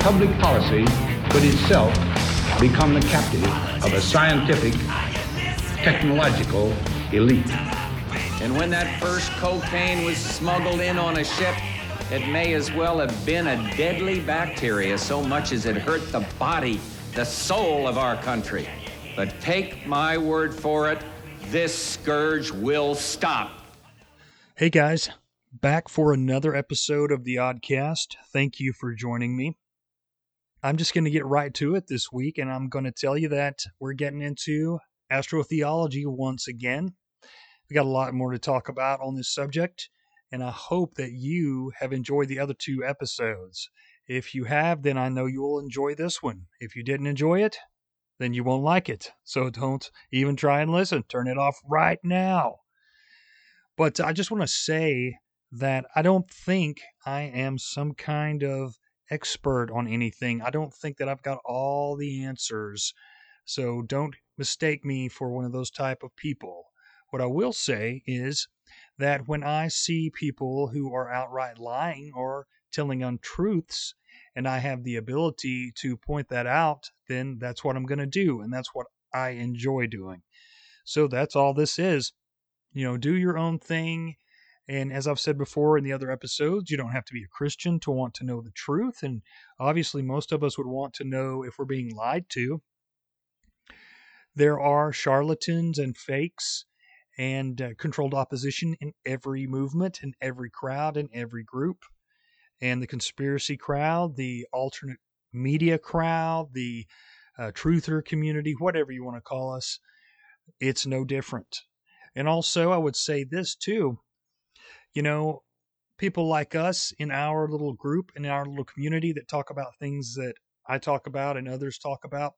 public policy could itself become the captive of a scientific, technological elite. And when that first cocaine was smuggled in on a ship, it may as well have been a deadly bacteria so much as it hurt the body, the soul of our country. But take my word for it, this scourge will stop. Hey guys, back for another episode of the Oddcast. Thank you for joining me. I'm just going to get right to it this week, and I'm going to tell you that we're getting into astrotheology once again. We got a lot more to talk about on this subject, and I hope that you have enjoyed the other two episodes. If you have, then I know you will enjoy this one. If you didn't enjoy it, then you won't like it. So don't even try and listen. Turn it off right now. But I just want to say that I don't think I am some kind of expert on anything. I don't think that I've got all the answers. So don't mistake me for one of those type of people. What I will say is that when I see people who are outright lying or telling untruths, and I have the ability to point that out, then that's what I'm going to do. And that's what I enjoy doing. So that's all this is. You know, do your own thing and as I've said before in the other episodes, you don't have to be a Christian to want to know the truth. And obviously, most of us would want to know if we're being lied to. There are charlatans and fakes and uh, controlled opposition in every movement, in every crowd, in every group. And the conspiracy crowd, the alternate media crowd, the uh, truther community, whatever you want to call us, it's no different. And also, I would say this too you know, people like us in our little group, in our little community that talk about things that I talk about and others talk about,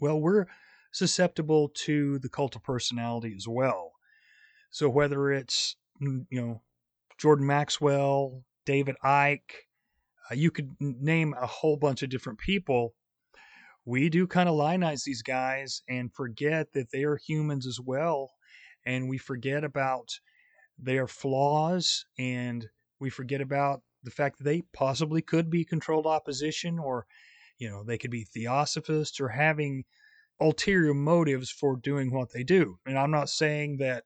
well, we're susceptible to the cult of personality as well. So whether it's, you know, Jordan Maxwell, David Icke, uh, you could name a whole bunch of different people. We do kind of lionize these guys and forget that they are humans as well. And we forget about their flaws and we forget about the fact that they possibly could be controlled opposition or you know they could be theosophists or having ulterior motives for doing what they do. And i'm not saying that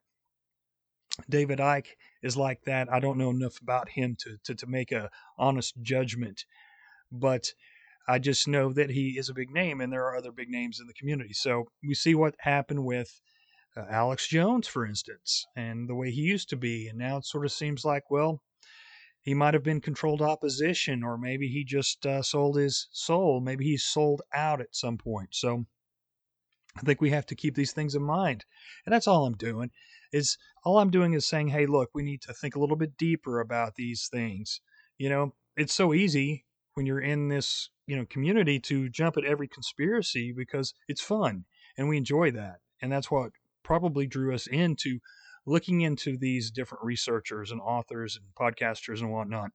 david Icke is like that. I don't know enough about him to, to, to make a honest judgment. But i just know that he is a big name and there are other big names in the community. So we see what happened with uh, Alex Jones, for instance, and the way he used to be. And now it sort of seems like, well, he might have been controlled opposition, or maybe he just uh, sold his soul. Maybe he sold out at some point. So I think we have to keep these things in mind. And that's all I'm doing. Is all I'm doing is saying, hey, look, we need to think a little bit deeper about these things. You know, it's so easy when you're in this, you know, community to jump at every conspiracy because it's fun and we enjoy that. And that's what probably drew us into looking into these different researchers and authors and podcasters and whatnot.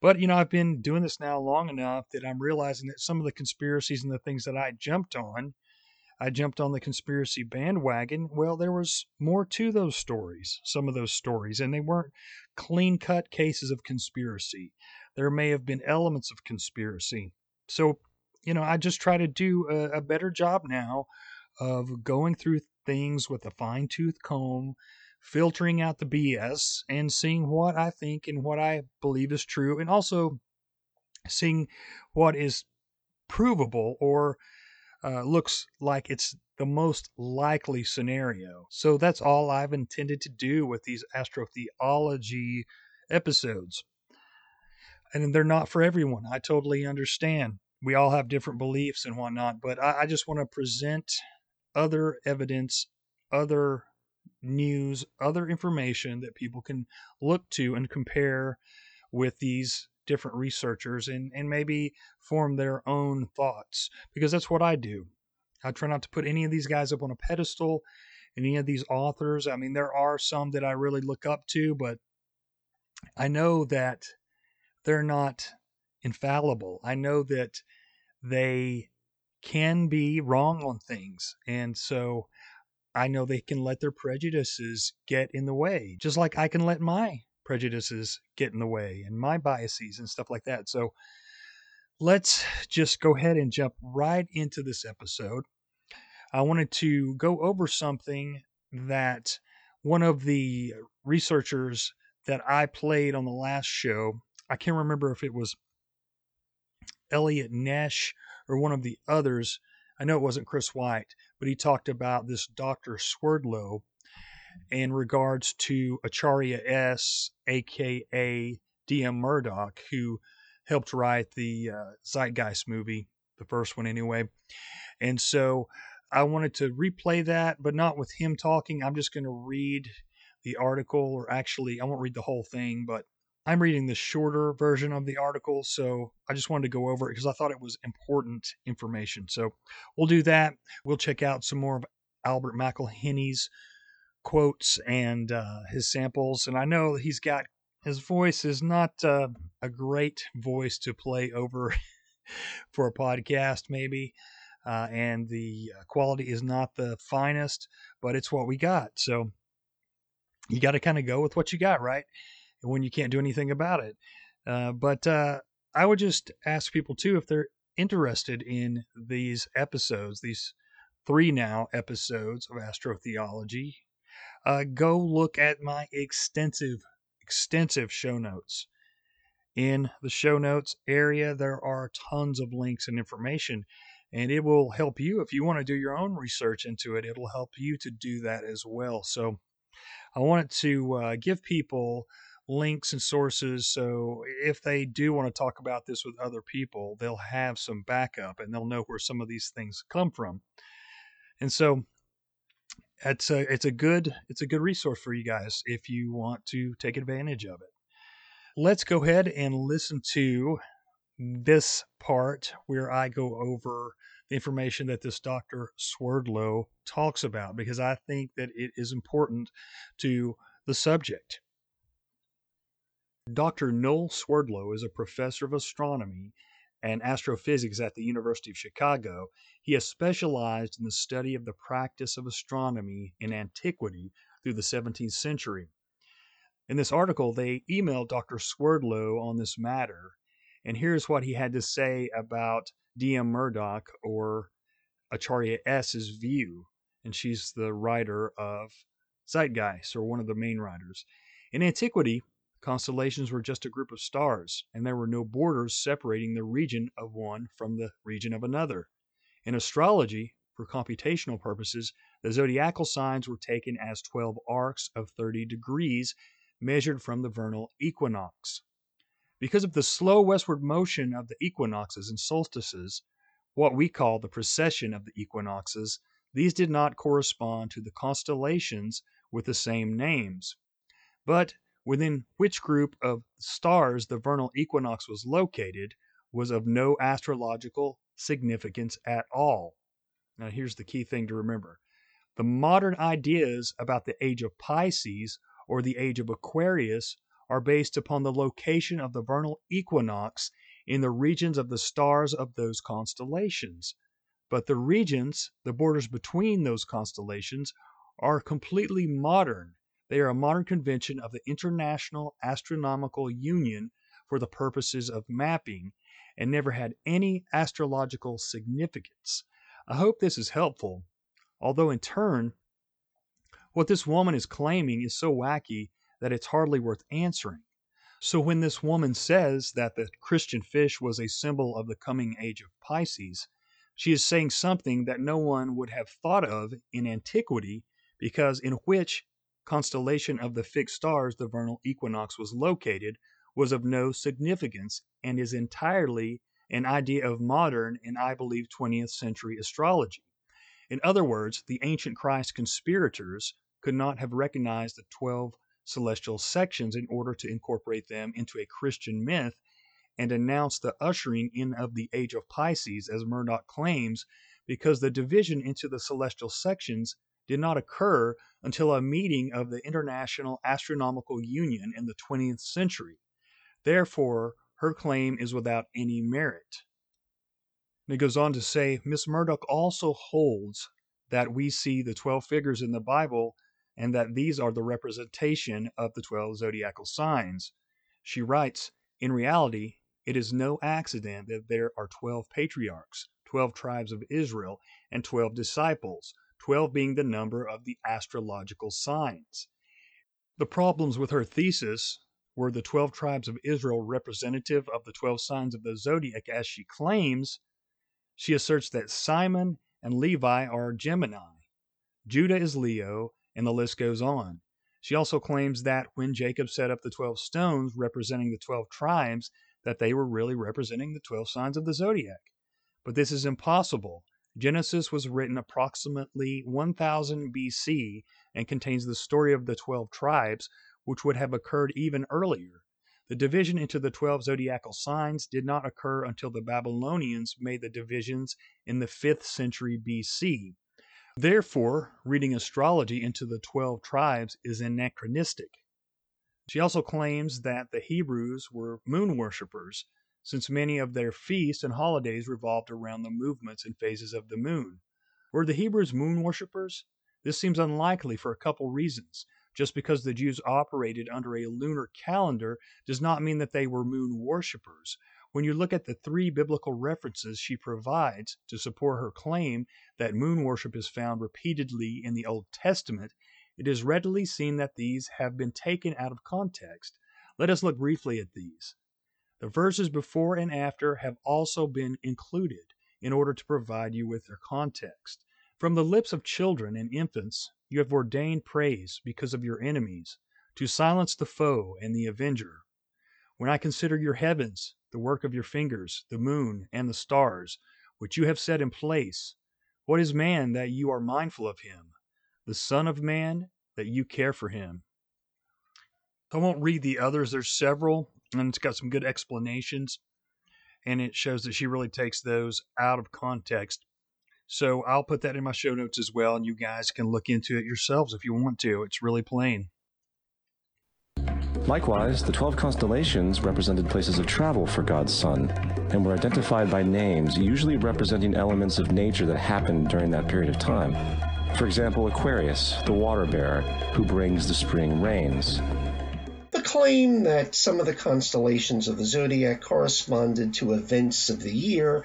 But, you know, I've been doing this now long enough that I'm realizing that some of the conspiracies and the things that I jumped on, I jumped on the conspiracy bandwagon. Well, there was more to those stories, some of those stories, and they weren't clean cut cases of conspiracy. There may have been elements of conspiracy. So, you know, I just try to do a, a better job now of going through things with a fine tooth comb, filtering out the BS and seeing what I think and what I believe is true, and also seeing what is provable or uh, looks like it's the most likely scenario. So that's all I've intended to do with these astrotheology episodes. And they're not for everyone. I totally understand. We all have different beliefs and whatnot, but I, I just want to present other evidence, other news, other information that people can look to and compare with these different researchers and, and maybe form their own thoughts because that's what I do. I try not to put any of these guys up on a pedestal, any of these authors. I mean, there are some that I really look up to, but I know that they're not infallible. I know that they can be wrong on things. And so I know they can let their prejudices get in the way, just like I can let my prejudices get in the way and my biases and stuff like that. So let's just go ahead and jump right into this episode. I wanted to go over something that one of the researchers that I played on the last show, I can't remember if it was Elliot Nesch or one of the others. I know it wasn't Chris White, but he talked about this Dr. Swerdlow in regards to Acharya S, aka D.M. Murdock, who helped write the uh, Zeitgeist movie, the first one anyway. And so I wanted to replay that, but not with him talking. I'm just going to read the article, or actually, I won't read the whole thing, but I'm reading the shorter version of the article, so I just wanted to go over it because I thought it was important information. So we'll do that. We'll check out some more of Albert McIlhenny's quotes and uh, his samples. And I know he's got his voice is not uh, a great voice to play over for a podcast, maybe. Uh, and the uh, quality is not the finest, but it's what we got. So you got to kind of go with what you got, right? When you can't do anything about it. Uh, but uh, I would just ask people too if they're interested in these episodes, these three now episodes of astrotheology. Uh, go look at my extensive, extensive show notes. In the show notes area, there are tons of links and information, and it will help you if you want to do your own research into it. It'll help you to do that as well. So, I wanted to uh, give people links and sources. So if they do want to talk about this with other people, they'll have some backup and they'll know where some of these things come from. And so it's a it's a good it's a good resource for you guys if you want to take advantage of it. Let's go ahead and listen to this part where I go over the information that this Dr. Swerdlow talks about because I think that it is important to the subject. Dr. Noel Swerdlow is a professor of astronomy and astrophysics at the University of Chicago. He has specialized in the study of the practice of astronomy in antiquity through the 17th century. In this article, they emailed Dr. Swerdlow on this matter, and here's what he had to say about D.M. Murdock or Acharya S.'s view, and she's the writer of Zeitgeist, or one of the main writers. In antiquity, Constellations were just a group of stars, and there were no borders separating the region of one from the region of another. In astrology, for computational purposes, the zodiacal signs were taken as 12 arcs of 30 degrees measured from the vernal equinox. Because of the slow westward motion of the equinoxes and solstices, what we call the precession of the equinoxes, these did not correspond to the constellations with the same names. But within which group of stars the vernal equinox was located was of no astrological significance at all. Now, here's the key thing to remember the modern ideas about the age of Pisces or the age of Aquarius are based upon the location of the vernal equinox in the regions of the stars of those constellations. But the regions, the borders between those constellations, are completely modern. They are a modern convention of the International Astronomical Union for the purposes of mapping and never had any astrological significance. I hope this is helpful, although in turn, what this woman is claiming is so wacky that it's hardly worth answering. So when this woman says that the Christian fish was a symbol of the coming age of Pisces, she is saying something that no one would have thought of in antiquity, because in which constellation of the fixed stars the vernal equinox was located was of no significance and is entirely an idea of modern and I believe 20th century astrology. In other words, the ancient Christ conspirators could not have recognized the 12 celestial sections in order to incorporate them into a Christian myth and announce the ushering in of the age of Pisces, as Murdock claims, because the division into the celestial sections did not occur until a meeting of the International Astronomical Union in the 20th century. Therefore, her claim is without any merit. And it goes on to say Miss Murdock also holds that we see the 12 figures in the Bible and that these are the representation of the 12 zodiacal signs. She writes, In reality, it is no accident that there are 12 patriarchs, 12 tribes of Israel, and 12 disciples, 12 being the number of the astrological signs. The problems with her thesis were the 12 tribes of Israel representative of the 12 signs of the zodiac as she claims. She asserts that Simon and Levi are Gemini, Judah is Leo, and the list goes on. She also claims that when Jacob set up the 12 stones representing the 12 tribes, that they were really representing the 12 signs of the zodiac. But this is impossible. Genesis was written approximately 1000 BC and contains the story of the 12 tribes, which would have occurred even earlier. The division into the 12 zodiacal signs did not occur until the Babylonians made the divisions in the 5th century BC. Therefore, reading astrology into the 12 tribes is anachronistic. She also claims that the Hebrews were moon worshippers, since many of their feasts and holidays revolved around the movements and phases of the moon. Were the Hebrews moon worshippers? This seems unlikely for a couple reasons. Just because the Jews operated under a lunar calendar does not mean that they were moon worshippers. When you look at the three biblical references she provides to support her claim that moon worship is found repeatedly in the Old Testament, it is readily seen that these have been taken out of context. Let us look briefly at these. The verses before and after have also been included in order to provide you with their context. From the lips of children and infants you have ordained praise because of your enemies, to silence the foe and the avenger. When I consider your heavens, the work of your fingers, the moon and the stars, which you have set in place. What is man that you are mindful of him? The Son of Man that you care for him. I won't read the others, there's several, and it's got some good explanations, and it shows that she really takes those out of context. So I'll put that in my show notes as well, and you guys can look into it yourselves if you want to. It's really plain. Likewise, the 12 constellations represented places of travel for God's Son, and were identified by names, usually representing elements of nature that happened during that period of time. For example, Aquarius, the water bearer, who brings the spring rains. The claim that some of the constellations of the zodiac corresponded to events of the year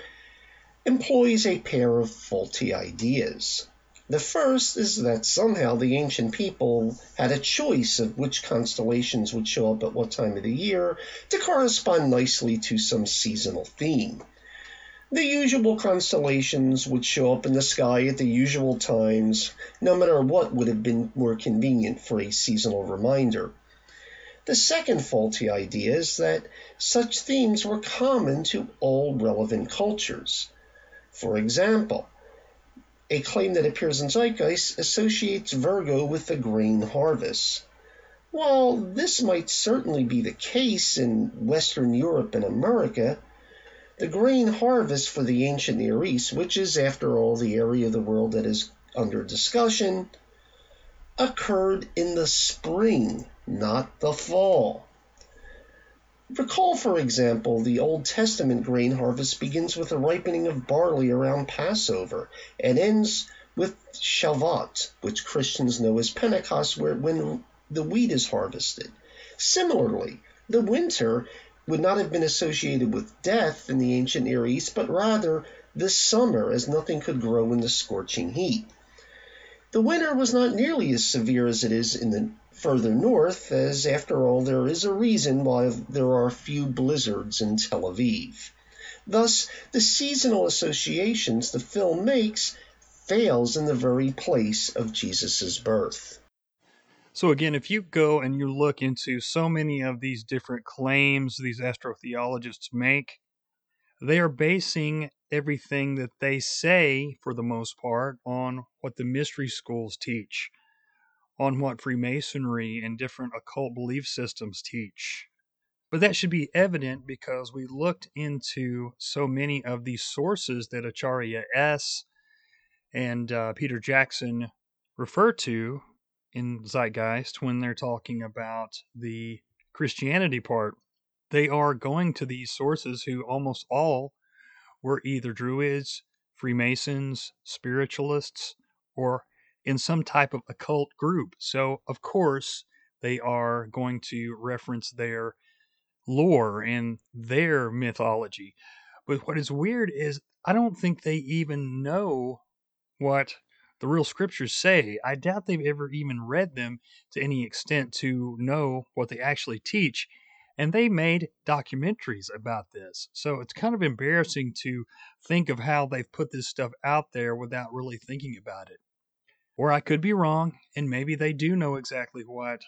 employs a pair of faulty ideas. The first is that somehow the ancient people had a choice of which constellations would show up at what time of the year to correspond nicely to some seasonal theme. The usual constellations would show up in the sky at the usual times, no matter what would have been more convenient for a seasonal reminder. The second faulty idea is that such themes were common to all relevant cultures. For example, a claim that appears in Zeitgeist associates Virgo with the grain harvest. While this might certainly be the case in Western Europe and America, the grain harvest for the ancient Near East, which is, after all, the area of the world that is under discussion, occurred in the spring, not the fall. Recall, for example, the Old Testament grain harvest begins with the ripening of barley around Passover and ends with Shavuot, which Christians know as Pentecost, where when the wheat is harvested. Similarly, the winter would not have been associated with death in the ancient Near East, but rather the summer, as nothing could grow in the scorching heat. The winter was not nearly as severe as it is in the further north, as after all, there is a reason why there are few blizzards in Tel Aviv. Thus, the seasonal associations the film makes fails in the very place of Jesus' birth. So again, if you go and you look into so many of these different claims these astrotheologists make, they are basing everything that they say, for the most part, on what the mystery schools teach, on what Freemasonry and different occult belief systems teach. But that should be evident because we looked into so many of these sources that Acharya S. and uh, Peter Jackson refer to in Zeitgeist when they're talking about the Christianity part. They are going to these sources who almost all were either Druids, Freemasons, spiritualists, or in some type of occult group. So, of course, they are going to reference their lore and their mythology. But what is weird is I don't think they even know what the real scriptures say. I doubt they've ever even read them to any extent to know what they actually teach. And they made documentaries about this. So it's kind of embarrassing to think of how they've put this stuff out there without really thinking about it. Or I could be wrong, and maybe they do know exactly what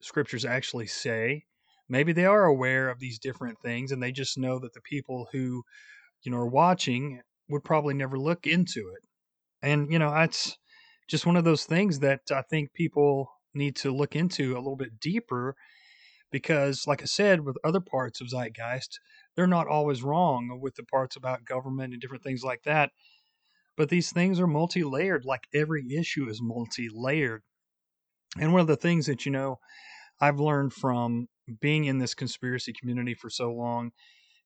scriptures actually say. Maybe they are aware of these different things and they just know that the people who, you know, are watching would probably never look into it. And, you know, it's just one of those things that I think people need to look into a little bit deeper because, like I said, with other parts of Zeitgeist, they're not always wrong with the parts about government and different things like that. But these things are multi layered, like every issue is multi layered. And one of the things that, you know, I've learned from being in this conspiracy community for so long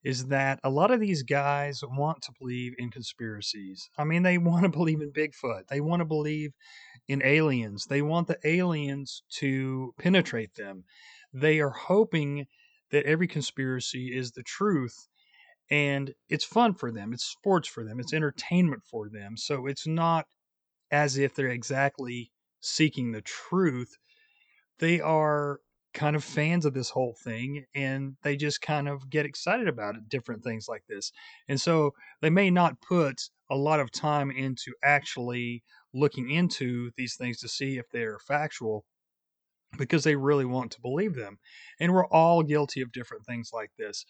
is that a lot of these guys want to believe in conspiracies. I mean, they want to believe in Bigfoot. They want to believe in aliens. They want the aliens to penetrate them. They are hoping that every conspiracy is the truth and it's fun for them. It's sports for them. It's entertainment for them. So it's not as if they're exactly seeking the truth. They are kind of fans of this whole thing and they just kind of get excited about it, different things like this. And so they may not put a lot of time into actually looking into these things to see if they're factual because they really want to believe them. And we're all guilty of different things like this,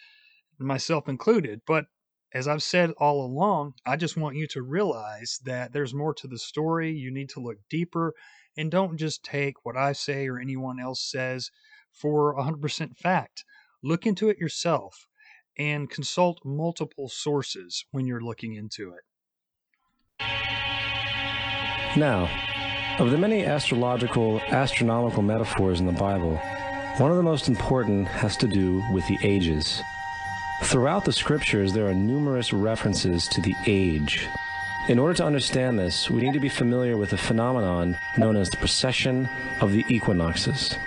myself included. But as I've said all along, I just want you to realize that there's more to the story. You need to look deeper and don't just take what I say or anyone else says for 100% fact. Look into it yourself and consult multiple sources when you're looking into it. Now, of the many astrological, astronomical metaphors in the Bible, one of the most important has to do with the ages. Throughout the scriptures, there are numerous references to the age. In order to understand this, we need to be familiar with a phenomenon known as the precession of the equinoxes.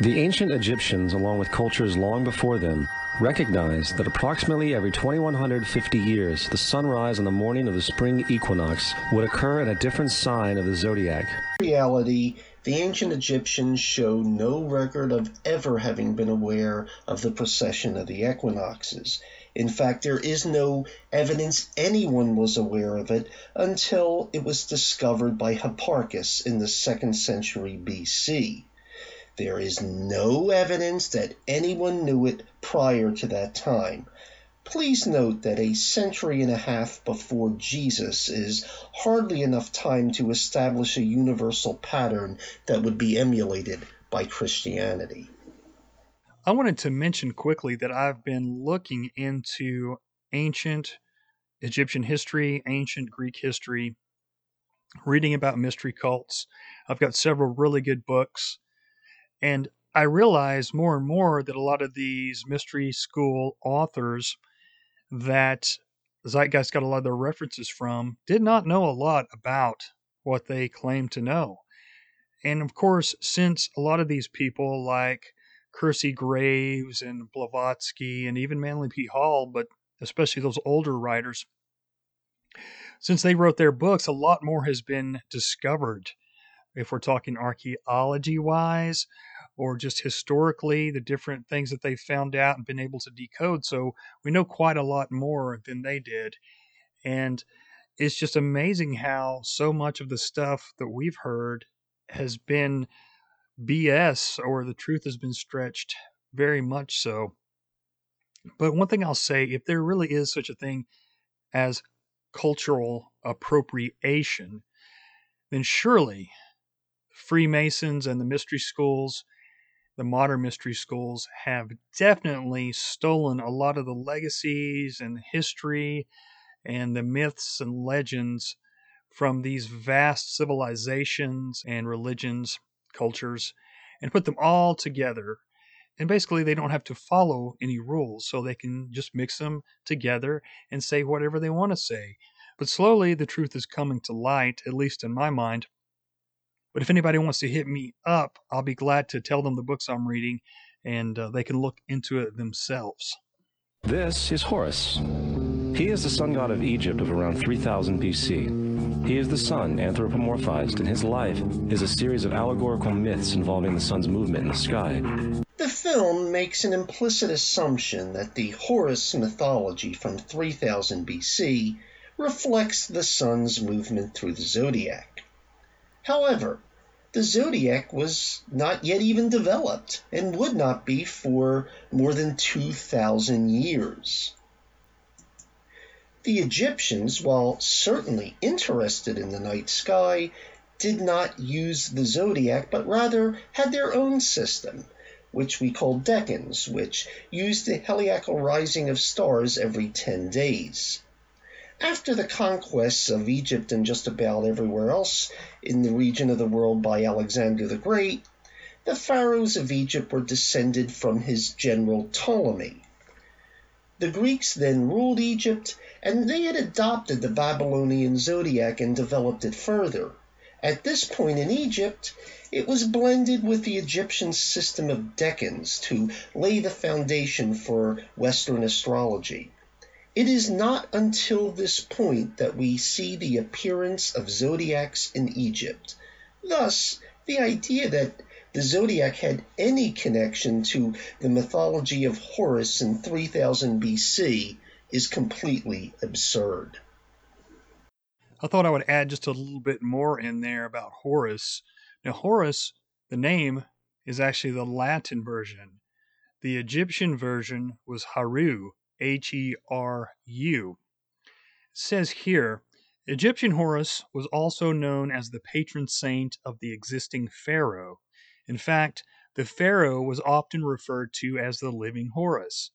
The ancient Egyptians, along with cultures long before them, recognized that approximately every 2150 years, the sunrise on the morning of the spring equinox would occur in a different sign of the zodiac. Reality, the ancient Egyptians show no record of ever having been aware of the precession of the equinoxes. In fact, there is no evidence anyone was aware of it until it was discovered by Hipparchus in the second century BC. There is no evidence that anyone knew it prior to that time. Please note that a century and a half before Jesus is hardly enough time to establish a universal pattern that would be emulated by Christianity. I wanted to mention quickly that I've been looking into ancient Egyptian history, ancient Greek history, reading about mystery cults. I've got several really good books. And I realize more and more that a lot of these mystery school authors that Zeitgeist got a lot of their references from did not know a lot about what they claim to know. And of course, since a lot of these people like Kersey Graves and Blavatsky and even Manly P. Hall, but especially those older writers, since they wrote their books, a lot more has been discovered. If we're talking archaeology wise, or just historically, the different things that they've found out and been able to decode. So we know quite a lot more than they did. And it's just amazing how so much of the stuff that we've heard has been BS or the truth has been stretched very much so. But one thing I'll say if there really is such a thing as cultural appropriation, then surely Freemasons and the mystery schools, the modern mystery schools, have definitely stolen a lot of the legacies and history and the myths and legends from these vast civilizations and religions, cultures, and put them all together. And basically, they don't have to follow any rules, so they can just mix them together and say whatever they want to say. But slowly, the truth is coming to light, at least in my mind. But if anybody wants to hit me up, I'll be glad to tell them the books I'm reading and uh, they can look into it themselves. This is Horus. He is the sun god of Egypt of around 3000 BC. He is the sun anthropomorphized, and his life is a series of allegorical myths involving the sun's movement in the sky. The film makes an implicit assumption that the Horus mythology from 3000 BC reflects the sun's movement through the zodiac. However, the zodiac was not yet even developed and would not be for more than 2,000 years. The Egyptians, while certainly interested in the night sky, did not use the zodiac, but rather had their own system, which we call decans, which used the heliacal rising of stars every 10 days. After the conquests of Egypt and just about everywhere else in the region of the world by Alexander the Great, the pharaohs of Egypt were descended from his general Ptolemy. The Greeks then ruled Egypt, and they had adopted the Babylonian zodiac and developed it further. At this point in Egypt, it was blended with the Egyptian system of decans to lay the foundation for Western astrology. It is not until this point that we see the appearance of zodiacs in Egypt. Thus, the idea that the zodiac had any connection to the mythology of Horus in 3000 BC is completely absurd. I thought I would add just a little bit more in there about Horus. Now, Horus, the name, is actually the Latin version. The Egyptian version was Haru, H E R U. It says here Egyptian Horus was also known as the patron saint of the existing pharaoh. In fact, the pharaoh was often referred to as the living Horus.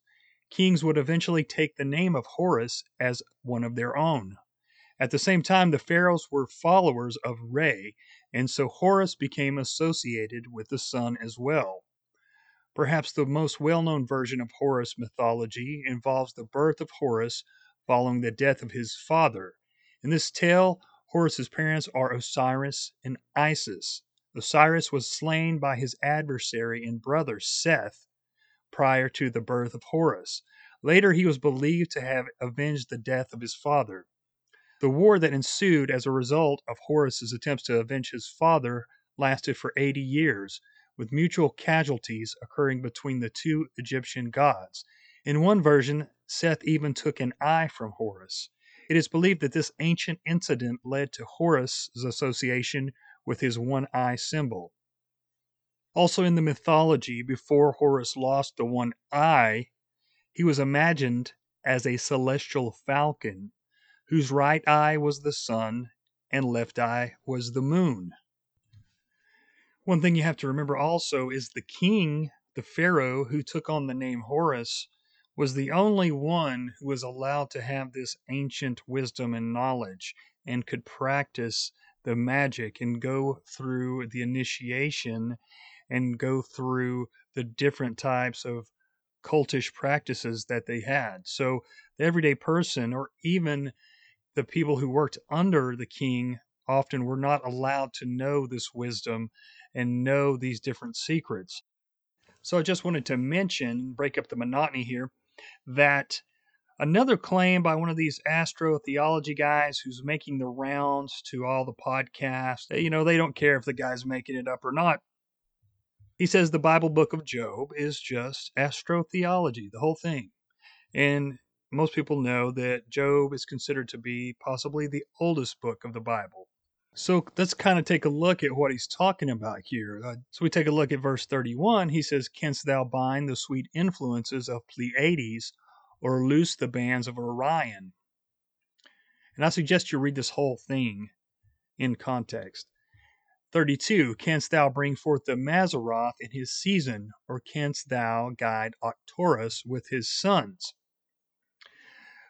Kings would eventually take the name of Horus as one of their own. At the same time, the pharaohs were followers of Re, and so Horus became associated with the sun as well. Perhaps the most well known version of Horus mythology involves the birth of Horus following the death of his father. In this tale, Horus's parents are Osiris and Isis. Osiris was slain by his adversary and brother Seth prior to the birth of Horus. Later, he was believed to have avenged the death of his father. The war that ensued as a result of Horus's attempts to avenge his father lasted for 80 years, with mutual casualties occurring between the two Egyptian gods. In one version, Seth even took an eye from Horus. It is believed that this ancient incident led to Horus's association with his one eye symbol. Also, in the mythology, before Horus lost the one eye, he was imagined as a celestial falcon whose right eye was the sun and left eye was the moon. One thing you have to remember also is the king, the pharaoh who took on the name Horus, was the only one who was allowed to have this ancient wisdom and knowledge and could practice the magic and go through the initiation and go through the different types of cultish practices that they had. So the everyday person, or even the people who worked under the king, often were not allowed to know this wisdom and know these different secrets. So I just wanted to mention, break up the monotony here, that another claim by one of these astrotheology guys who's making the rounds to all the podcasts, you know, they don't care if the guy's making it up or not. He says the Bible book of Job is just astrotheology, the whole thing. And most people know that Job is considered to be possibly the oldest book of the Bible. So let's kind of take a look at what he's talking about here. Uh, so we take a look at verse 31. He says, Canst thou bind the sweet influences of Pleiades or loose the bands of Orion? And I suggest you read this whole thing in context. 32. Canst thou bring forth the Mazzaroth in his season, or canst thou guide Arcturus with his sons?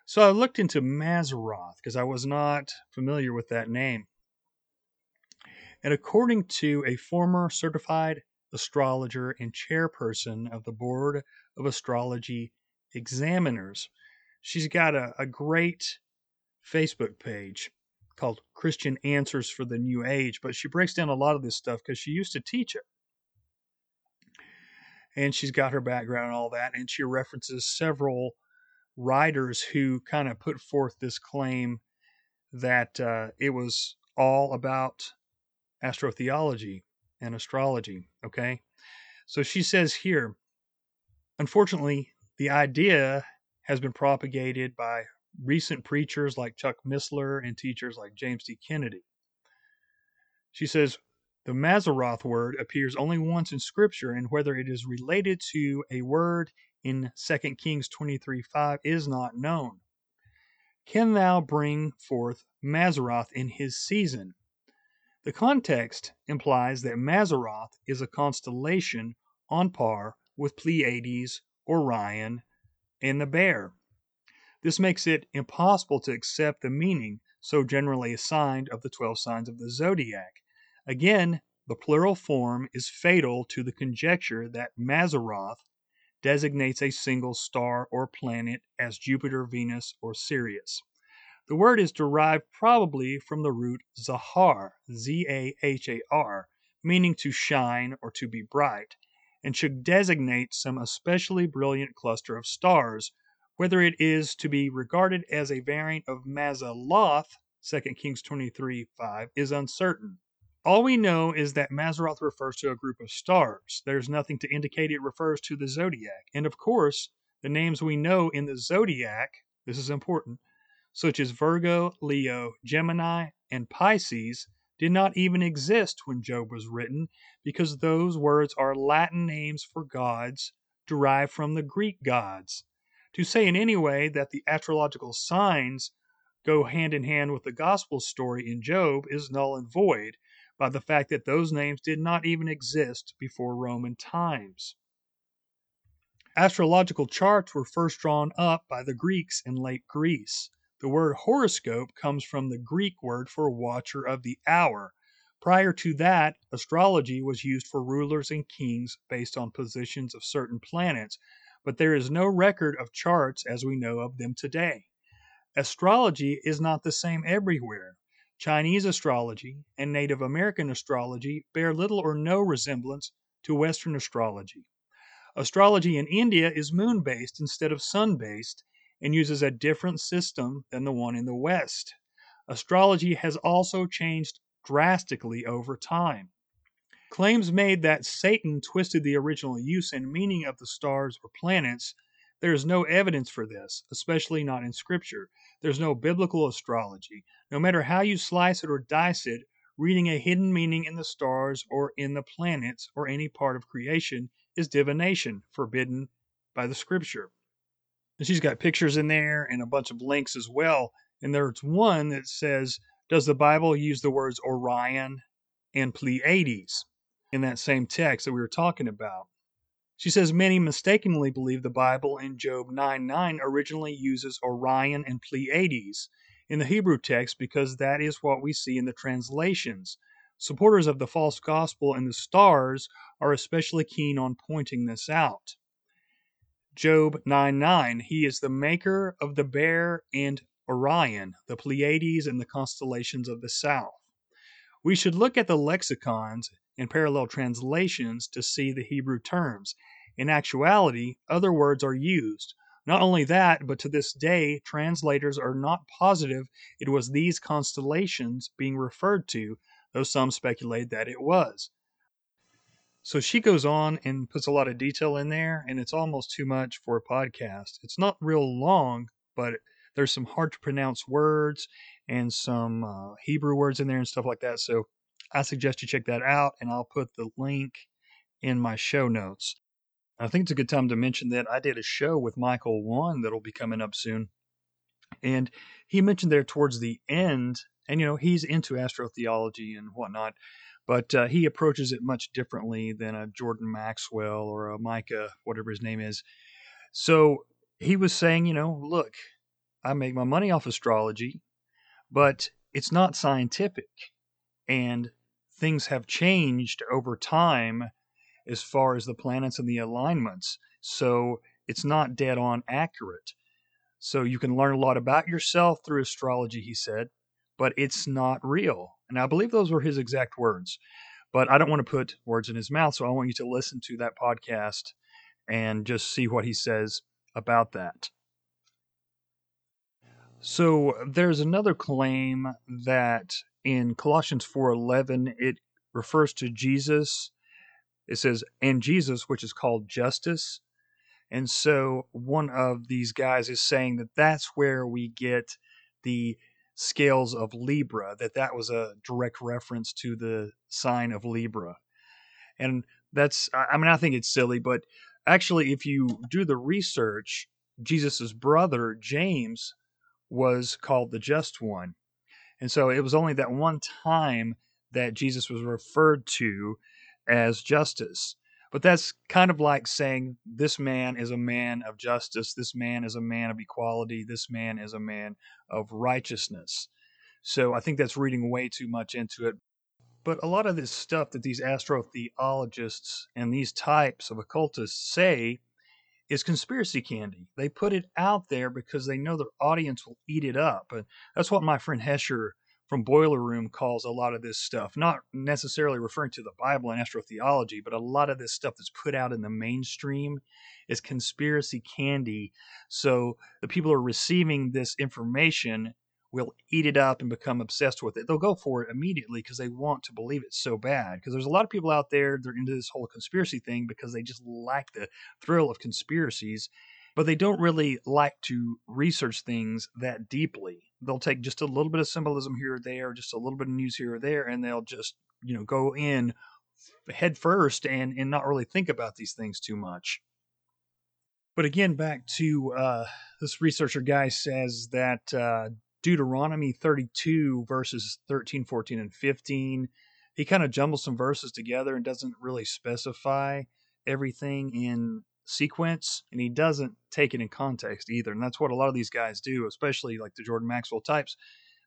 So I looked into Mazzaroth because I was not familiar with that name. And according to a former certified astrologer and chairperson of the Board of Astrology Examiners, she's got a, a great Facebook page called Christian Answers for the New Age, but she breaks down a lot of this stuff because she used to teach it. And she's got her background and all that, and she references several writers who kind of put forth this claim that uh, it was all about astrotheology and astrology. Okay. So she says here, unfortunately, the idea has been propagated by recent preachers like Chuck Missler and teachers like James D. Kennedy. She says, the Mazzaroth word appears only once in Scripture, and whether it is related to a word in 2 Kings 23 5 is not known. Can thou bring forth Mazzaroth in his season? The context implies that Mazzaroth is a constellation on par with Pleiades, Orion, and the Bear. This makes it impossible to accept the meaning so generally assigned of the 12 signs of the zodiac. Again, the plural form is fatal to the conjecture that Mazzaroth designates a single star or planet as Jupiter, Venus, or Sirius. The word is derived probably from the root zahar, meaning to shine or to be bright, and should designate some especially brilliant cluster of stars. Whether it is to be regarded as a variant of Mazaloth, 2 Kings 23 5, is uncertain. All we know is that Mazzaroth refers to a group of stars. There's nothing to indicate it refers to the zodiac. And of course, the names we know in the zodiac, this is important, such as Virgo, Leo, Gemini, and Pisces, did not even exist when Job was written because those words are Latin names for gods derived from the Greek gods. To say in any way that the astrological signs go hand in hand with the gospel story in Job is null and void by the fact that those names did not even exist before Roman times. Astrological charts were first drawn up by the Greeks in late Greece. The word horoscope comes from the Greek word for watcher of the hour. Prior to that, astrology was used for rulers and kings based on positions of certain planets, but there is no record of charts as we know of them today. Astrology is not the same everywhere. Chinese astrology and Native American astrology bear little or no resemblance to Western astrology. Astrology in India is moon based instead of sun based, and uses a different system than the one in the West. Astrology has also changed drastically over time. Claims made that Satan twisted the original use and meaning of the stars or planets, there is no evidence for this, especially not in Scripture. There's no biblical astrology. No matter how you slice it or dice it, reading a hidden meaning in the stars or in the planets or any part of creation is divination, forbidden by the Scripture. And she's got pictures in there and a bunch of links as well. And there's one that says, Does the Bible use the words Orion and Pleiades in that same text that we were talking about? She says many mistakenly believe the Bible in Job 9 9 originally uses Orion and Pleiades in the Hebrew text because that is what we see in the translations. Supporters of the false gospel and the stars are especially keen on pointing this out. Job 9 9, he is the maker of the bear and Orion, the Pleiades, and the constellations of the south. We should look at the lexicons and parallel translations to see the Hebrew terms. In actuality, other words are used. Not only that, but to this day, translators are not positive it was these constellations being referred to, though some speculate that it was. So she goes on and puts a lot of detail in there, and it's almost too much for a podcast. It's not real long, but there's some hard to pronounce words and some uh, Hebrew words in there and stuff like that. So I suggest you check that out, and I'll put the link in my show notes. I think it's a good time to mention that I did a show with Michael One that'll be coming up soon. And he mentioned there towards the end, and you know, he's into astrotheology and whatnot, but uh, he approaches it much differently than a Jordan Maxwell or a Micah, whatever his name is. So he was saying, you know, look, I make my money off astrology, but it's not scientific. And things have changed over time as far as the planets and the alignments. So it's not dead on accurate. So you can learn a lot about yourself through astrology, he said, but it's not real. And I believe those were his exact words. But I don't want to put words in his mouth, so I want you to listen to that podcast and just see what he says about that. So there's another claim that in Colossians 4:11 it refers to Jesus. It says and Jesus which is called justice. And so one of these guys is saying that that's where we get the scales of Libra, that that was a direct reference to the sign of Libra. And that's I mean I think it's silly, but actually if you do the research, Jesus's brother James was called the just one. And so it was only that one time that Jesus was referred to as justice. But that's kind of like saying this man is a man of justice, this man is a man of equality, this man is a man of righteousness. So I think that's reading way too much into it. But a lot of this stuff that these astrotheologists and these types of occultists say is conspiracy candy. They put it out there because they know their audience will eat it up. And that's what my friend Hesher from Boiler Room calls a lot of this stuff, not necessarily referring to the Bible and astrotheology, but a lot of this stuff that's put out in the mainstream is conspiracy candy. So the people who are receiving this information will eat it up and become obsessed with it. They'll go for it immediately because they want to believe it so bad. Because there's a lot of people out there, they're into this whole conspiracy thing because they just like the thrill of conspiracies but they don't really like to research things that deeply. They'll take just a little bit of symbolism here or there, just a little bit of news here or there, and they'll just, you know, go in head first and, and not really think about these things too much. But again, back to uh, this researcher guy says that uh, Deuteronomy 32, verses 13, 14, and 15, he kind of jumbles some verses together and doesn't really specify everything in sequence and he doesn't take it in context either. And that's what a lot of these guys do, especially like the Jordan Maxwell types.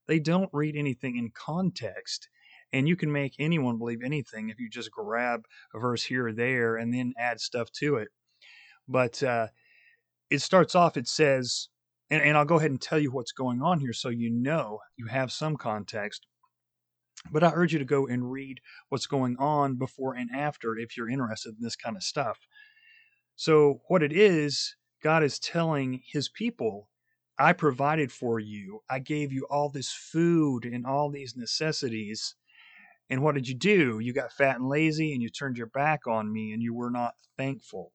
They don't read anything in context. And you can make anyone believe anything if you just grab a verse here or there and then add stuff to it. But uh, it starts off, it says, and, and I'll go ahead and tell you what's going on here so you know you have some context. But I urge you to go and read what's going on before and after if you're interested in this kind of stuff. So, what it is, God is telling his people, I provided for you. I gave you all this food and all these necessities. And what did you do? You got fat and lazy and you turned your back on me and you were not thankful.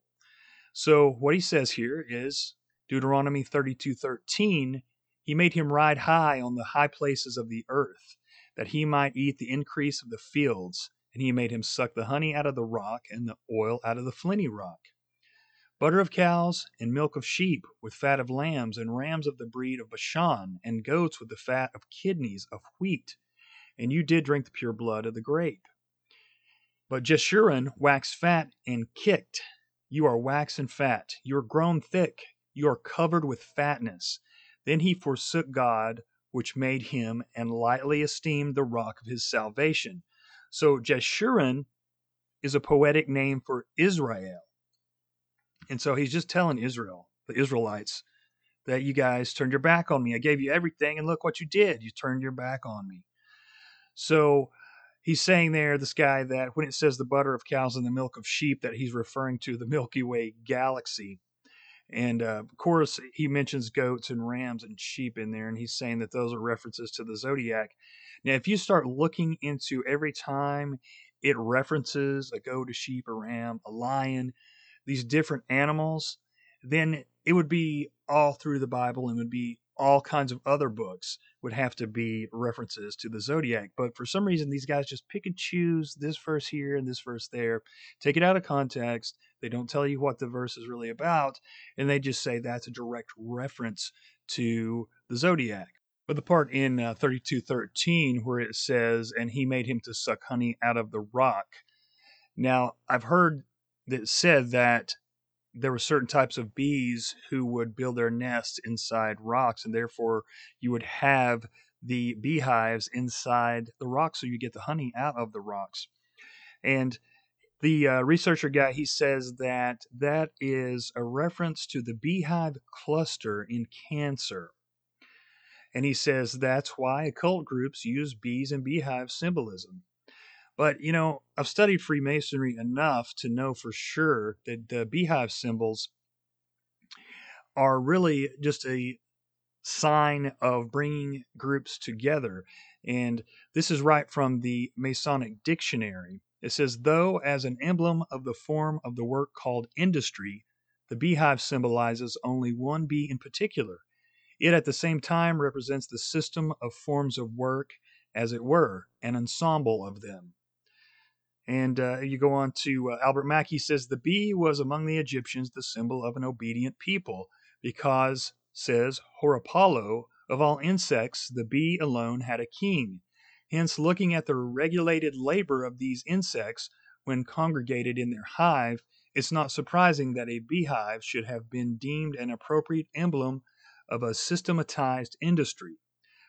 So, what he says here is Deuteronomy 32 13, he made him ride high on the high places of the earth, that he might eat the increase of the fields. And he made him suck the honey out of the rock and the oil out of the flinty rock butter of cows, and milk of sheep, with fat of lambs, and rams of the breed of Bashan, and goats with the fat of kidneys of wheat. And you did drink the pure blood of the grape. But Jeshurun waxed fat and kicked. You are waxen fat. You are grown thick. You are covered with fatness. Then he forsook God, which made him, and lightly esteemed the rock of his salvation. So Jeshurun is a poetic name for Israel. And so he's just telling Israel, the Israelites, that you guys turned your back on me. I gave you everything, and look what you did. You turned your back on me. So he's saying there, this guy, that when it says the butter of cows and the milk of sheep, that he's referring to the Milky Way galaxy. And uh, of course, he mentions goats and rams and sheep in there, and he's saying that those are references to the zodiac. Now, if you start looking into every time it references a goat, a sheep, a ram, a lion, these different animals, then it would be all through the Bible and would be all kinds of other books would have to be references to the zodiac. But for some reason, these guys just pick and choose this verse here and this verse there, take it out of context. They don't tell you what the verse is really about, and they just say that's a direct reference to the zodiac. But the part in uh, 32:13 where it says, "And he made him to suck honey out of the rock." Now, I've heard that said that there were certain types of bees who would build their nests inside rocks, and therefore you would have the beehives inside the rocks, so you get the honey out of the rocks. And the uh, researcher guy he says that that is a reference to the beehive cluster in Cancer. And he says that's why occult groups use bees and beehive symbolism. But, you know, I've studied Freemasonry enough to know for sure that the beehive symbols are really just a sign of bringing groups together. And this is right from the Masonic Dictionary. It says, though as an emblem of the form of the work called industry, the beehive symbolizes only one bee in particular. It at the same time represents the system of forms of work, as it were, an ensemble of them. And uh, you go on to uh, Albert Mackey says the bee was among the Egyptians the symbol of an obedient people because, says Horapollo, of all insects, the bee alone had a king. Hence, looking at the regulated labor of these insects when congregated in their hive, it's not surprising that a beehive should have been deemed an appropriate emblem of a systematized industry.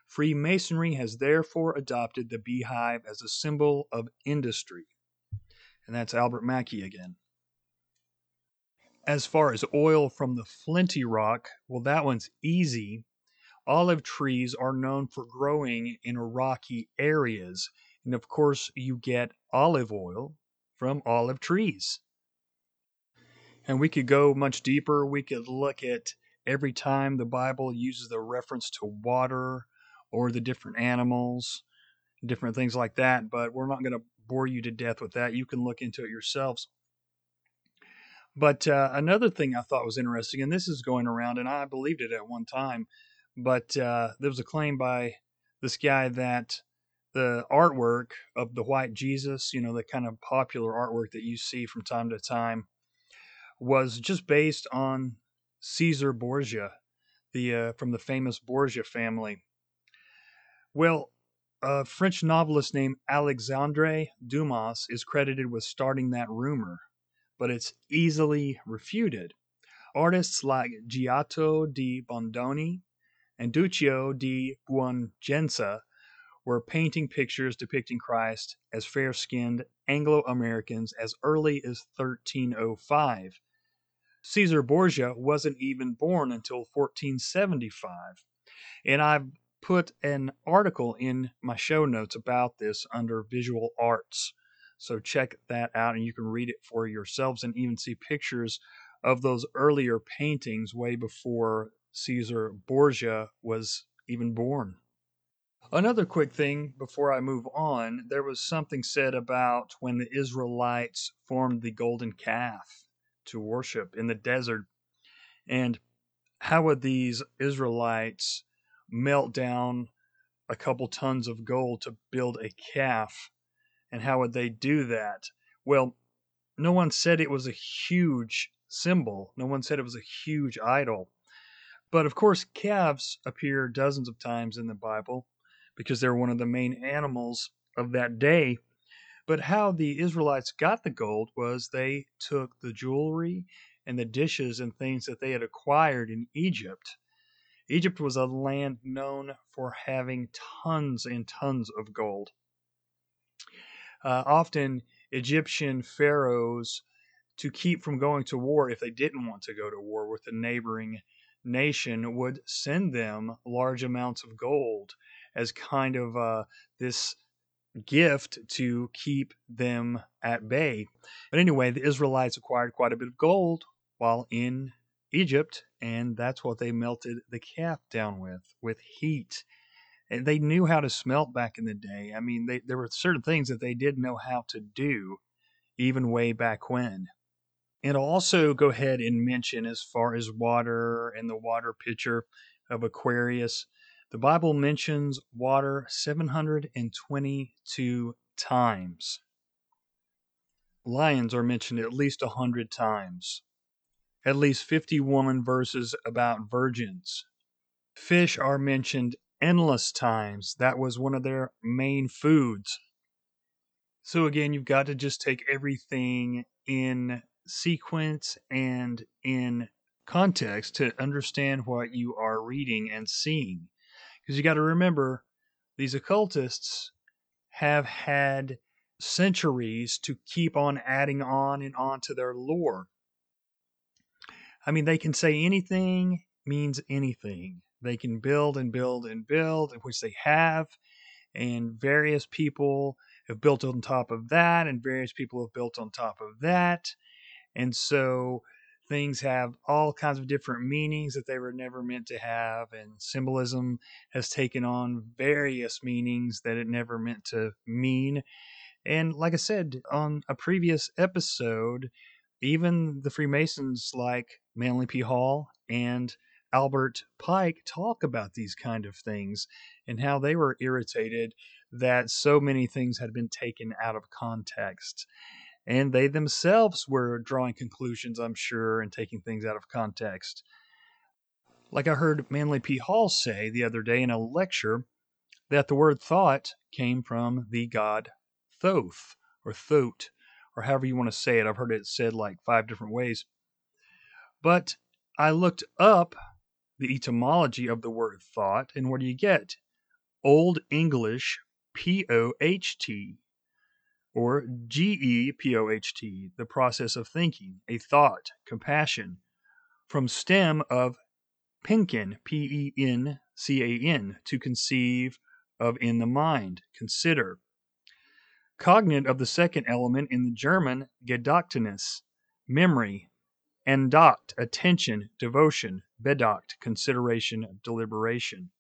Freemasonry has therefore adopted the beehive as a symbol of industry and that's Albert Mackey again. As far as oil from the flinty rock, well, that one's easy. Olive trees are known for growing in rocky areas, and of course, you get olive oil from olive trees. And we could go much deeper. We could look at every time the Bible uses the reference to water or the different animals, different things like that, but we're not going to bore you to death with that. You can look into it yourselves. But uh, another thing I thought was interesting, and this is going around, and I believed it at one time, but uh, there was a claim by this guy that the artwork of the white Jesus, you know, the kind of popular artwork that you see from time to time, was just based on Caesar Borgia, the uh, from the famous Borgia family. Well, a French novelist named Alexandre Dumas is credited with starting that rumor, but it's easily refuted. Artists like Giotto di Bondone and Duccio di Buongenza were painting pictures depicting Christ as fair skinned Anglo Americans as early as 1305. Caesar Borgia wasn't even born until 1475. And I've put an article in my show notes about this under visual arts. So check that out and you can read it for yourselves and even see pictures of those earlier paintings way before Caesar Borgia was even born. Another quick thing before I move on, there was something said about when the Israelites formed the golden calf to worship in the desert. And how would these Israelites melt down a couple tons of gold to build a calf. And how would they do that? Well, no one said it was a huge symbol, no one said it was a huge idol. But of course, calves appear dozens of times in the Bible because they're one of the main animals of that day. But how the Israelites got the gold was they took the jewelry and the dishes and things that they had acquired in Egypt Egypt was a land known for having tons and tons of gold. Uh, often, Egyptian pharaohs, to keep from going to war if they didn't want to go to war with a neighboring nation, would send them large amounts of gold as kind of uh, this gift to keep them at bay. But anyway, the Israelites acquired quite a bit of gold while in Egypt, and that's what they melted the calf down with, with heat. And they knew how to smelt back in the day. I mean, they, there were certain things that they did know how to do, even way back when. And I'll also go ahead and mention as far as water and the water pitcher of Aquarius, the Bible mentions water 722 times. Lions are mentioned at least 100 times. At least 50 woman verses about virgins. Fish are mentioned endless times. That was one of their main foods. So, again, you've got to just take everything in sequence and in context to understand what you are reading and seeing. Because you got to remember, these occultists have had centuries to keep on adding on and on to their lore. I mean, they can say anything means anything. They can build and build and build, which they have, and various people have built on top of that, and various people have built on top of that. And so things have all kinds of different meanings that they were never meant to have, and symbolism has taken on various meanings that it never meant to mean. And like I said on a previous episode, even the Freemasons like Manly P. Hall and Albert Pike talk about these kind of things and how they were irritated that so many things had been taken out of context and they themselves were drawing conclusions, I'm sure, and taking things out of context. Like I heard Manly P. Hall say the other day in a lecture, that the word thought came from the god Thoth, or Thoth, or however you want to say it. I've heard it said like five different ways. But I looked up the etymology of the word thought, and what do you get? Old English P O H T, or GEPOHT, the process of thinking, a thought, compassion, from stem of pencan, P E N C A N, to conceive of in the mind, consider. Cognate of the second element in the German Gedächtnis, memory, Andacht, attention, devotion, Bedacht, consideration, deliberation.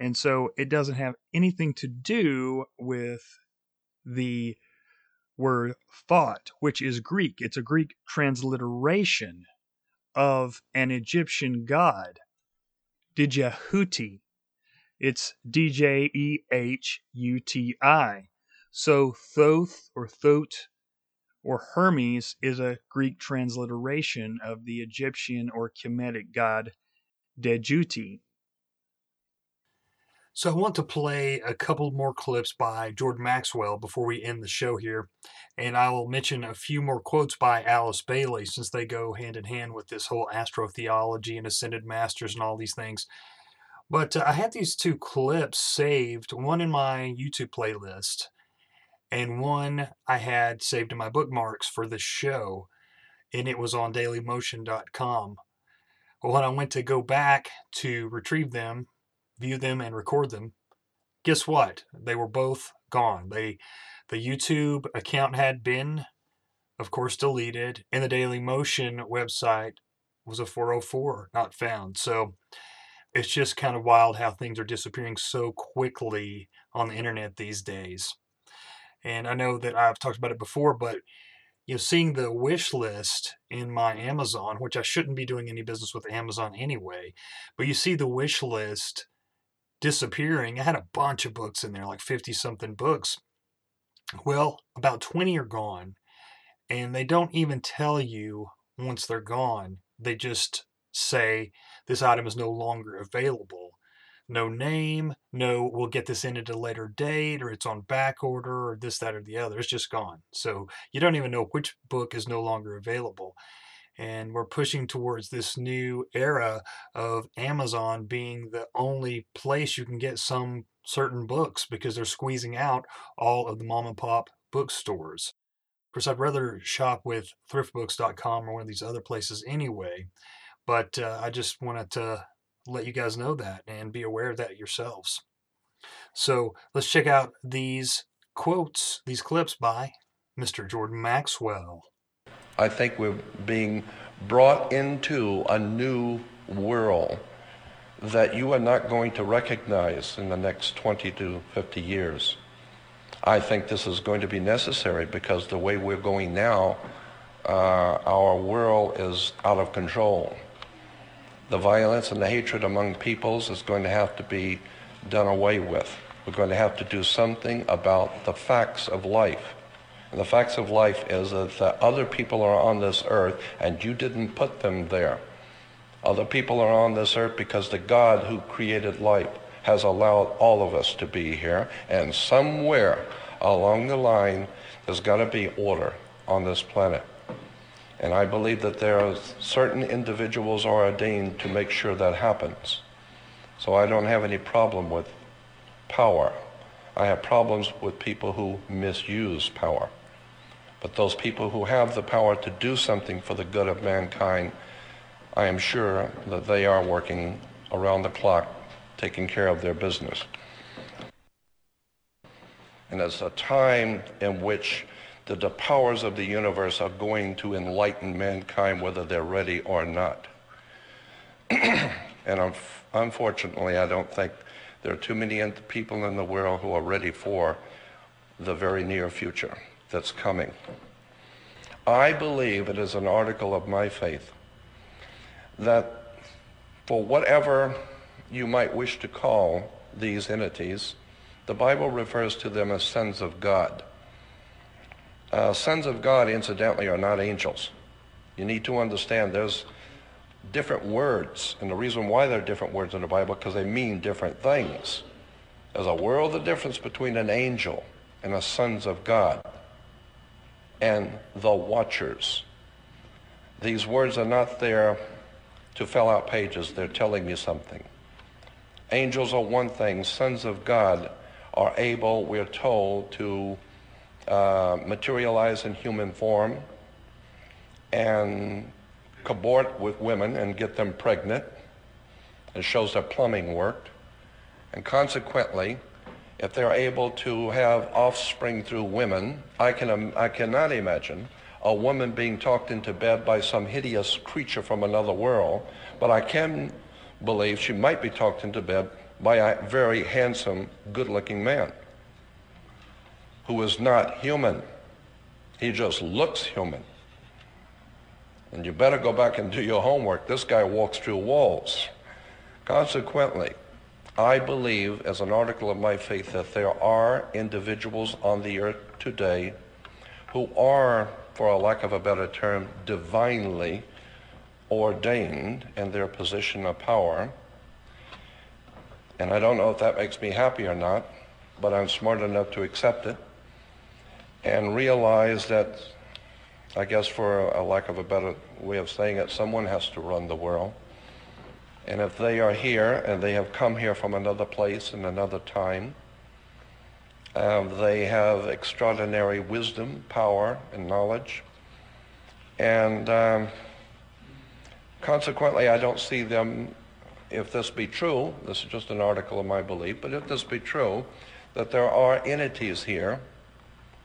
And so it doesn't have anything to do with the word thought, which is Greek. It's a Greek transliteration of an Egyptian god, Djehuti. It's D J E H U T I. So Thoth or Thoth or Hermes is a Greek transliteration of the Egyptian or Kemetic god Djehuti. So I want to play a couple more clips by Jordan Maxwell before we end the show here. And I will mention a few more quotes by Alice Bailey since they go hand in hand with this whole astrotheology and ascended masters and all these things. But uh, I had these two clips saved, one in my YouTube playlist and one I had saved in my bookmarks for the show, and it was on dailymotion.com. Well, when I went to go back to retrieve them, view them and record them. Guess what? They were both gone. They the YouTube account had been of course deleted and the Daily Motion website was a 404 not found. So it's just kind of wild how things are disappearing so quickly on the internet these days. And I know that I've talked about it before, but you know, seeing the wish list in my Amazon, which I shouldn't be doing any business with Amazon anyway, but you see the wish list disappearing. I had a bunch of books in there, like 50 something books. Well, about 20 are gone, and they don't even tell you once they're gone. They just say this item is no longer available. No name, no, we'll get this in at a later date, or it's on back order, or this, that, or the other. It's just gone. So you don't even know which book is no longer available. And we're pushing towards this new era of Amazon being the only place you can get some certain books because they're squeezing out all of the mom and pop bookstores. Of course, I'd rather shop with thriftbooks.com or one of these other places anyway, but uh, I just wanted to let you guys know that and be aware of that yourselves. So let's check out these quotes, these clips by Mr. Jordan Maxwell. I think we're being brought into a new world that you are not going to recognize in the next 20 to 50 years. I think this is going to be necessary because the way we're going now, uh, our world is out of control. The violence and the hatred among peoples is going to have to be done away with. We're going to have to do something about the facts of life. And the facts of life is that other people are on this earth and you didn't put them there. Other people are on this earth because the God who created life has allowed all of us to be here. And somewhere along the line, there's got to be order on this planet. And I believe that there are certain individuals are ordained to make sure that happens. So I don't have any problem with power. I have problems with people who misuse power. But those people who have the power to do something for the good of mankind, I am sure that they are working around the clock, taking care of their business. And it's a time in which the, the powers of the universe are going to enlighten mankind whether they're ready or not. and un- unfortunately, I don't think there are too many people in the world who are ready for the very near future that's coming. I believe it is an article of my faith that for whatever you might wish to call these entities, the Bible refers to them as sons of God. Uh, sons of God, incidentally, are not angels. You need to understand there's different words, and the reason why there are different words in the Bible because they mean different things. There's a world of difference between an angel and the sons of God and the watchers. These words are not there to fill out pages, they're telling you something. Angels are one thing, sons of God are able, we're told, to uh, materialize in human form and cabort with women and get them pregnant. It shows that plumbing worked. And consequently, if they're able to have offspring through women, I, can, I cannot imagine a woman being talked into bed by some hideous creature from another world, but I can believe she might be talked into bed by a very handsome, good looking man who is not human. He just looks human. And you better go back and do your homework. This guy walks through walls. Consequently, I believe, as an article of my faith, that there are individuals on the earth today who are, for a lack of a better term, divinely ordained in their position of power. And I don't know if that makes me happy or not, but I'm smart enough to accept it and realize that, I guess for a lack of a better way of saying it, someone has to run the world. And if they are here and they have come here from another place and another time, um, they have extraordinary wisdom, power, and knowledge. And um, consequently, I don't see them, if this be true, this is just an article of my belief, but if this be true, that there are entities here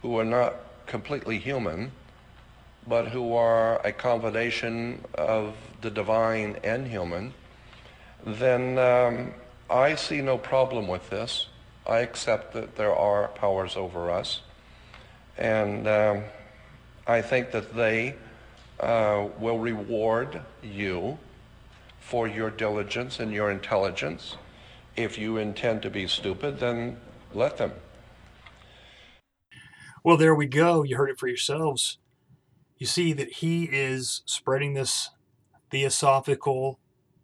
who are not completely human, but who are a combination of the divine and human, then um, I see no problem with this. I accept that there are powers over us. And um, I think that they uh, will reward you for your diligence and your intelligence. If you intend to be stupid, then let them. Well, there we go. You heard it for yourselves. You see that he is spreading this theosophical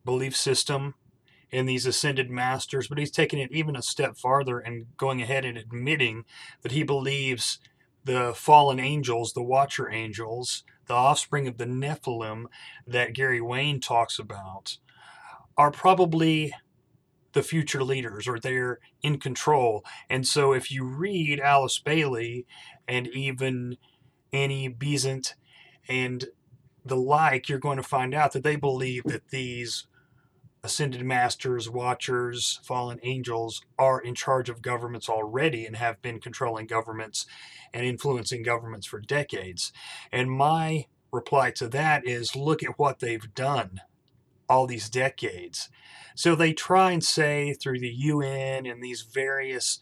belief system in these ascended masters, but he's taking it even a step farther and going ahead and admitting that he believes the fallen angels, the watcher angels, the offspring of the Nephilim that Gary Wayne talks about, are probably the future leaders or they're in control. And so if you read Alice Bailey and even Annie Besant and the like, you're going to find out that they believe that these ascended masters, watchers, fallen angels are in charge of governments already and have been controlling governments and influencing governments for decades. And my reply to that is look at what they've done all these decades. So they try and say through the UN and these various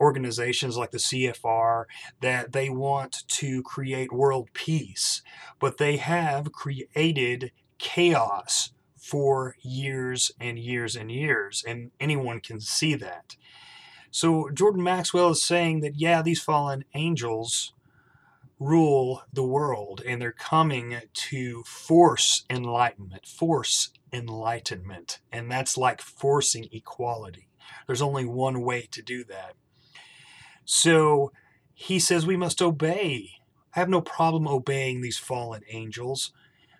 organizations like the CFR that they want to create world peace, but they have created chaos for years and years and years, and anyone can see that. So Jordan Maxwell is saying that, yeah, these fallen angels rule the world and they're coming to force enlightenment, force enlightenment. And that's like forcing equality. There's only one way to do that. So he says we must obey. I have no problem obeying these fallen angels.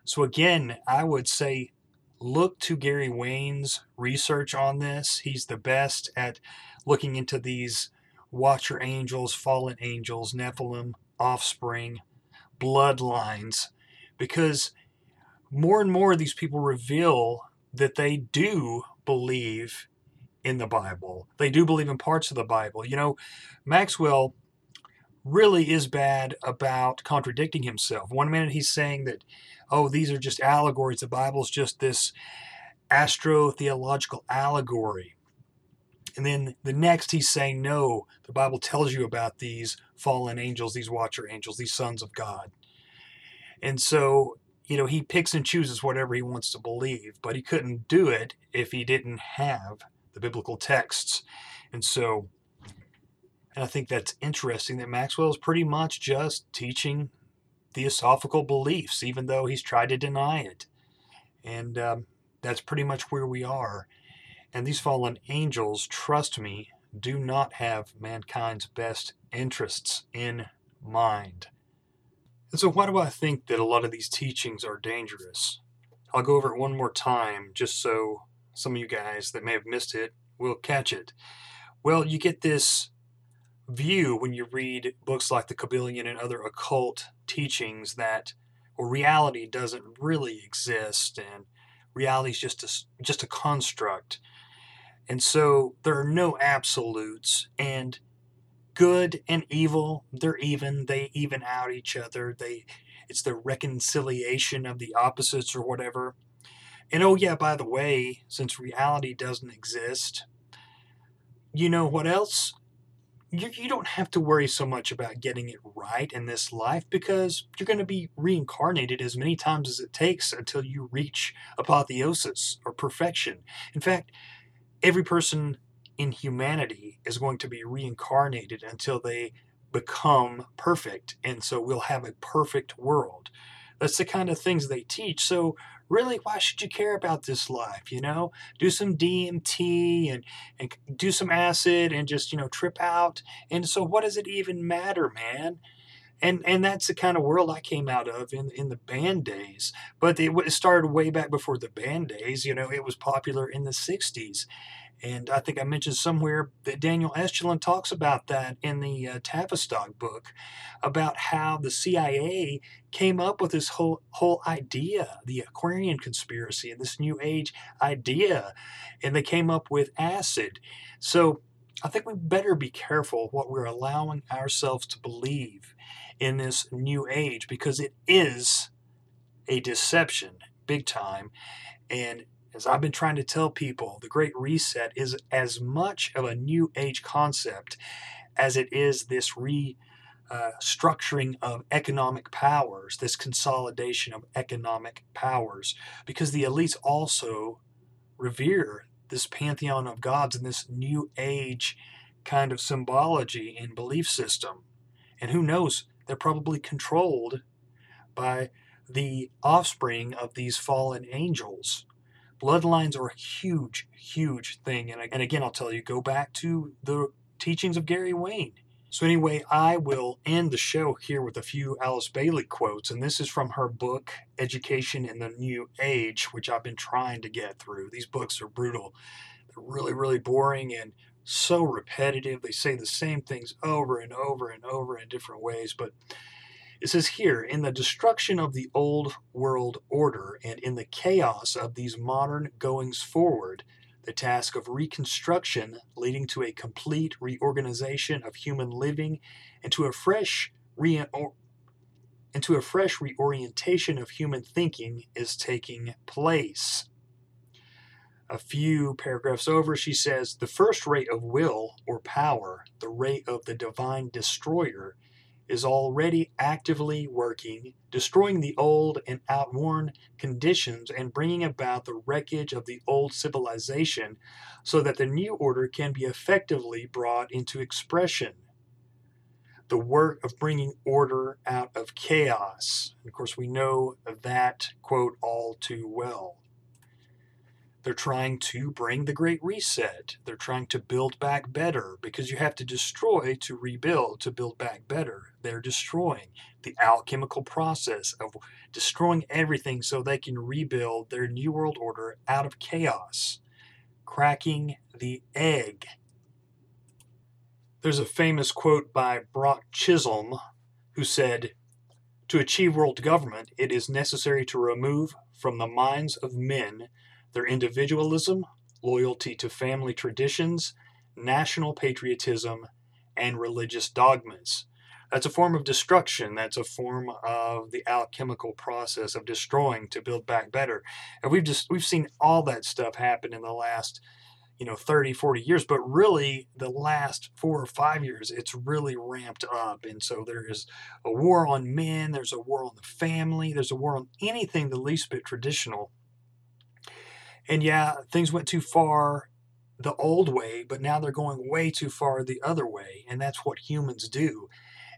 So again, I would say look to Gary Wayne's research on this. He's the best at looking into these watcher angels, fallen angels, Nephilim, offspring, bloodlines, because more and more of these people reveal that they do believe in the Bible. They do believe in parts of the Bible. You know, Maxwell really is bad about contradicting himself. One minute he's saying that, oh, these are just allegories. The Bible's just this astro theological allegory. And then the next he's saying, no, the Bible tells you about these fallen angels, these watcher angels, these sons of God. And so, you know, he picks and chooses whatever he wants to believe, but he couldn't do it if he didn't have the biblical texts. And so, and I think that's interesting that Maxwell is pretty much just teaching theosophical beliefs, even though he's tried to deny it. And um, that's pretty much where we are. And these fallen angels, trust me, do not have mankind's best interests in mind. And so, why do I think that a lot of these teachings are dangerous? I'll go over it one more time just so some of you guys that may have missed it will catch it. Well, you get this view when you read books like the Kybalion and other occult teachings that well, reality doesn't really exist and reality is just a, just a construct and so there are no absolutes. And good and evil, they're even. They even out each other. They it's the reconciliation of the opposites or whatever. And oh yeah, by the way, since reality doesn't exist, you know what else? You, you don't have to worry so much about getting it right in this life because you're going to be reincarnated as many times as it takes until you reach apotheosis or perfection. In fact, every person in humanity is going to be reincarnated until they become perfect. And so we'll have a perfect world. That's the kind of things they teach. So really, why should you care about this life? You know, do some DMT and, and do some acid and just, you know, trip out. And so what does it even matter, man? and and that's the kind of world I came out of in in the band days. But it started way back before the band days. You know, it was popular in the '60s, and I think I mentioned somewhere that Daniel Estulin talks about that in the uh, Tavistock book, about how the CIA came up with this whole whole idea, the Aquarian conspiracy, and this New Age idea, and they came up with acid. So I think we better be careful what we're allowing ourselves to believe in this new age because it is a deception big time and as I've been trying to tell people, the Great Reset is as much of a new age concept as it is this restructuring uh, of economic powers, this consolidation of economic powers, because the elites also revere this pantheon of gods and this new age kind of symbology and belief system. And who knows, they're probably controlled by the offspring of these fallen angels bloodlines are a huge, huge thing. And, and again, I'll tell you, go back to the teachings of Gary Wayne. So, anyway, I will end the show here with a few Alice Bailey quotes, and this is from her book, Education in the New Age, which I've been trying to get through. These books are brutal. They're really, really boring and so repetitive. They say the same things over and over and over in different ways. But it says here in the destruction of the old world order and in the chaos of these modern goings forward, the task of reconstruction leading to a complete reorganization of human living and to a fresh re- into a fresh reorientation of human thinking is taking place. A few paragraphs over, she says the first rate of will or power, the rate of the divine destroyer, is already actively working, destroying the old and outworn conditions and bringing about the wreckage of the old civilization so that the new order can be effectively brought into expression. The work of bringing order out of chaos. Of course, we know that quote all too well. They're trying to bring the Great Reset. They're trying to build back better because you have to destroy to rebuild, to build back better. They're destroying the alchemical process of destroying everything so they can rebuild their New World Order out of chaos, cracking the egg. There's a famous quote by Brock Chisholm who said, To achieve world government, it is necessary to remove from the minds of men their individualism, loyalty to family traditions, national patriotism, and religious dogmas. That's a form of destruction. That's a form of the alchemical process of destroying to build back better. And we've just we've seen all that stuff happen in the last you know 30 40 years but really the last four or five years it's really ramped up and so there is a war on men there's a war on the family there's a war on anything the least bit traditional and yeah, things went too far the old way, but now they're going way too far the other way. And that's what humans do.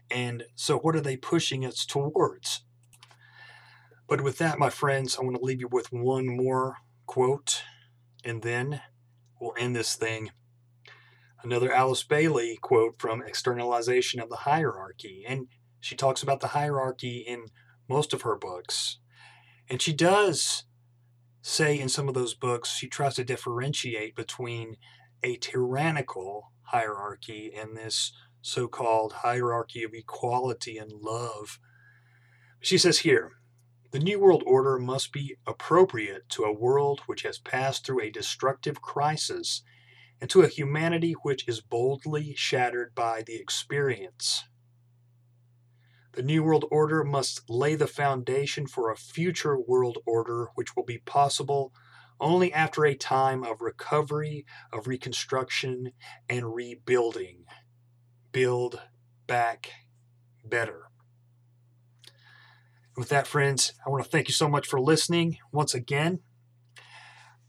And so, what are they pushing us towards? But with that, my friends, I want to leave you with one more quote, and then we'll end this thing. Another Alice Bailey quote from Externalization of the Hierarchy. And she talks about the hierarchy in most of her books. And she does say in some of those books, she tries to differentiate between a tyrannical hierarchy and this so called hierarchy of equality and love. She says here, the New World Order must be appropriate to a world which has passed through a destructive crisis and to a humanity which is boldly shattered by the experience. The New World Order must lay the foundation for a future world order which will be possible only after a time of recovery, of reconstruction, and rebuilding. Build back better. With that, friends, I want to thank you so much for listening once again.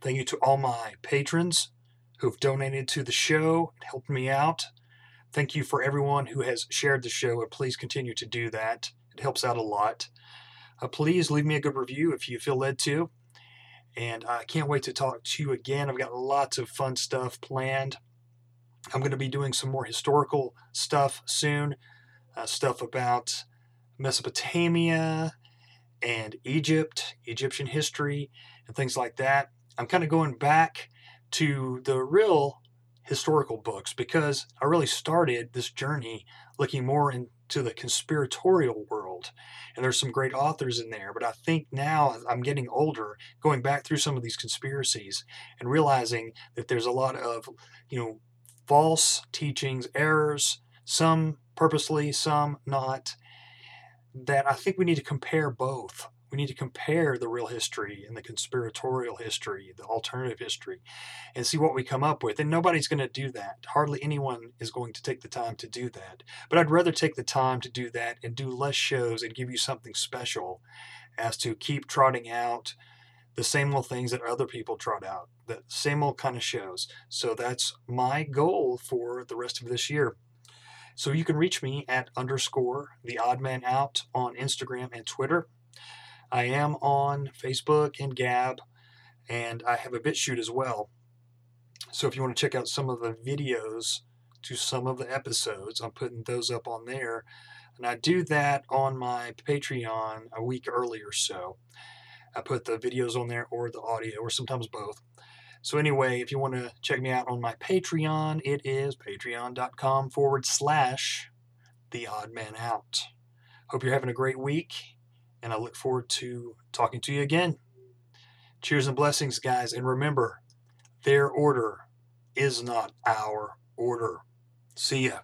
Thank you to all my patrons who've donated to the show and helped me out. Thank you for everyone who has shared the show, and please continue to do that. It helps out a lot. Uh, please leave me a good review if you feel led to. And I can't wait to talk to you again. I've got lots of fun stuff planned. I'm going to be doing some more historical stuff soon, uh, stuff about Mesopotamia and Egypt, Egyptian history, and things like that. I'm kind of going back to the real historical books because I really started this journey looking more into the conspiratorial world. And there's some great authors in there. But I think now I'm getting older, going back through some of these conspiracies and realizing that there's a lot of, you know, false teachings, errors, some purposely, some not, that I think we need to compare both we need to compare the real history and the conspiratorial history, the alternative history, and see what we come up with. And nobody's going to do that. Hardly anyone is going to take the time to do that. But I'd rather take the time to do that and do less shows and give you something special as to keep trotting out the same old things that other people trot out, the same old kind of shows. So that's my goal for the rest of this year. So you can reach me at underscore the odd man out on Instagram and Twitter. I am on Facebook and Gab, and I have a BitChute as well. So if you want to check out some of the videos to some of the episodes. I'm putting those up on there. And I do that on my Patreon a week early or so. I put the videos on there or the audio or sometimes both. So, anyway, if you want to check me out on my Patreon, it is patreon.com forward slash the odd man out. Hope you're having a great week, and I look forward to talking to you again. Cheers and blessings, guys. And remember, their order is not our order. See ya.